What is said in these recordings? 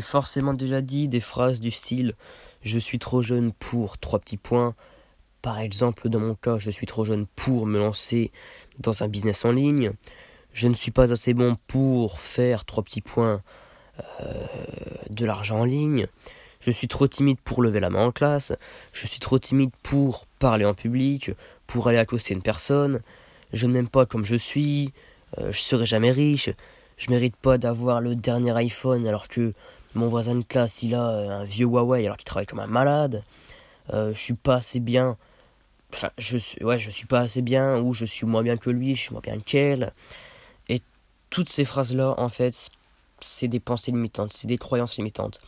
forcément déjà dit des phrases du style Je suis trop jeune pour trois petits points. Par exemple, dans mon cas, je suis trop jeune pour me lancer dans un business en ligne. Je ne suis pas assez bon pour faire trois petits points euh, de l'argent en ligne. Je suis trop timide pour lever la main en classe. Je suis trop timide pour parler en public, pour aller accoster une personne. Je ne m'aime pas comme je suis. Euh, je serai jamais riche. Je mérite pas d'avoir le dernier iPhone alors que mon voisin de classe il a euh, un vieux Huawei alors qu'il travaille comme un malade. Euh, je suis pas assez bien. Enfin, je suis, ouais, je suis pas assez bien ou je suis moins bien que lui, je suis moins bien qu'elle. Et toutes ces phrases-là, en fait, c'est des pensées limitantes, c'est des croyances limitantes.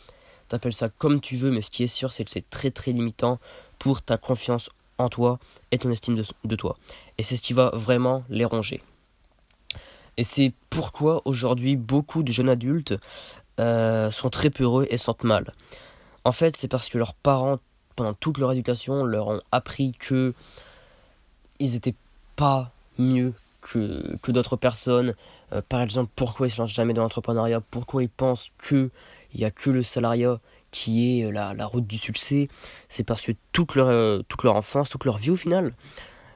T'appelles ça comme tu veux, mais ce qui est sûr, c'est que c'est très très limitant pour ta confiance en toi et ton estime de toi. Et c'est ce qui va vraiment les ronger. Et c'est pourquoi aujourd'hui beaucoup de jeunes adultes euh, sont très peureux et sentent mal. En fait, c'est parce que leurs parents, pendant toute leur éducation, leur ont appris que ils n'étaient pas mieux que, que d'autres personnes. Euh, par exemple, pourquoi ils se lancent jamais dans l'entrepreneuriat, pourquoi ils pensent qu'il n'y a que le salariat qui est la, la route du succès? C'est parce que toute leur, euh, toute leur enfance, toute leur vie au final,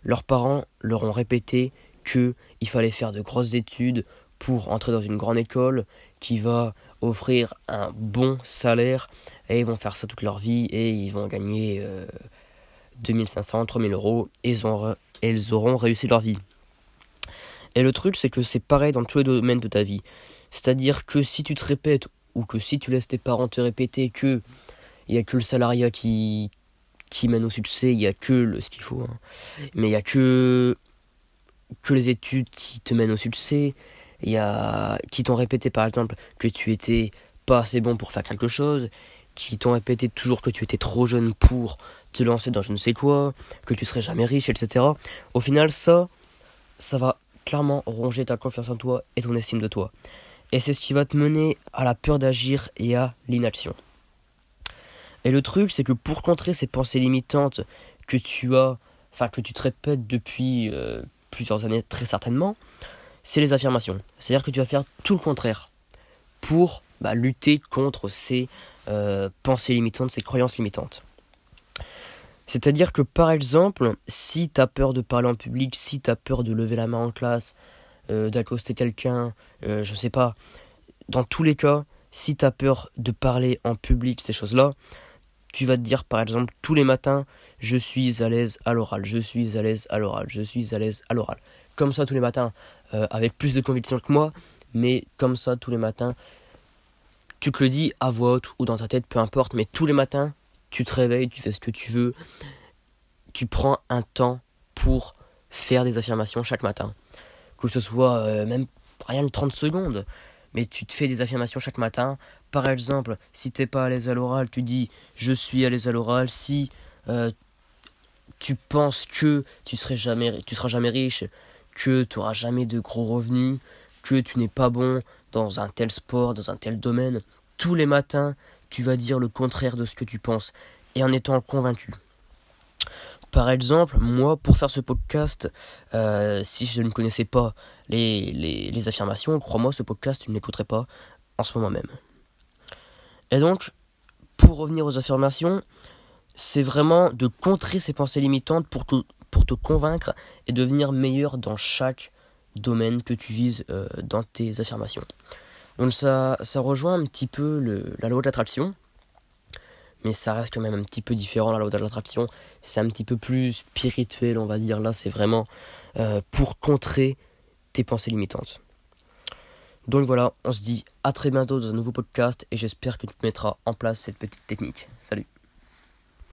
leurs parents leur ont répété qu'il fallait faire de grosses études pour entrer dans une grande école qui va offrir un bon salaire et ils vont faire ça toute leur vie et ils vont gagner 2500, euh, 3000 euros et ils auront réussi leur vie. Et le truc c'est que c'est pareil dans tous les domaines de ta vie. C'est-à-dire que si tu te répètes ou que si tu laisses tes parents te répéter que il n'y a que le salariat qui, qui mène au succès, il n'y a que le, ce qu'il faut, hein. mais il n'y a que que les études qui te mènent au succès, il y a qui t'ont répété par exemple que tu étais pas assez bon pour faire quelque chose, qui t'ont répété toujours que tu étais trop jeune pour te lancer dans je ne sais quoi, que tu serais jamais riche, etc. Au final, ça, ça va clairement ronger ta confiance en toi et ton estime de toi. Et c'est ce qui va te mener à la peur d'agir et à l'inaction. Et le truc, c'est que pour contrer ces pensées limitantes que tu as, enfin que tu te répètes depuis euh, plusieurs années très certainement, c'est les affirmations. C'est-à-dire que tu vas faire tout le contraire pour bah, lutter contre ces euh, pensées limitantes, ces croyances limitantes. C'est-à-dire que par exemple, si tu as peur de parler en public, si tu as peur de lever la main en classe, euh, d'accoster quelqu'un, euh, je sais pas, dans tous les cas, si tu as peur de parler en public, ces choses-là, tu vas te dire par exemple tous les matins, je suis à l'aise à l'oral, je suis à l'aise à l'oral, je suis à l'aise à l'oral. Comme ça tous les matins, euh, avec plus de conviction que moi, mais comme ça tous les matins, tu te le dis à voix haute ou dans ta tête, peu importe, mais tous les matins, tu te réveilles, tu fais ce que tu veux, tu prends un temps pour faire des affirmations chaque matin. Que ce soit euh, même rien de 30 secondes, mais tu te fais des affirmations chaque matin. Par exemple, si t'es pas à l'aise à l'oral, tu dis je suis à l'aise à l'oral. Si euh, tu penses que tu serais jamais, tu seras jamais riche, que tu auras jamais de gros revenus, que tu n'es pas bon dans un tel sport, dans un tel domaine, tous les matins, tu vas dire le contraire de ce que tu penses et en étant convaincu. Par exemple, moi, pour faire ce podcast, euh, si je ne connaissais pas les, affirmations, crois-moi, ce podcast, tu ne l'écouterais pas en ce moment même. Et donc, pour revenir aux affirmations, c'est vraiment de contrer ces pensées limitantes pour te, pour te convaincre et devenir meilleur dans chaque domaine que tu vises euh, dans tes affirmations. Donc ça, ça rejoint un petit peu le, la loi de l'attraction, mais ça reste quand même un petit peu différent la loi de l'attraction. C'est un petit peu plus spirituel, on va dire. Là, c'est vraiment euh, pour contrer tes pensées limitantes. Donc voilà, on se dit à très bientôt dans un nouveau podcast et j'espère que tu mettras en place cette petite technique. Salut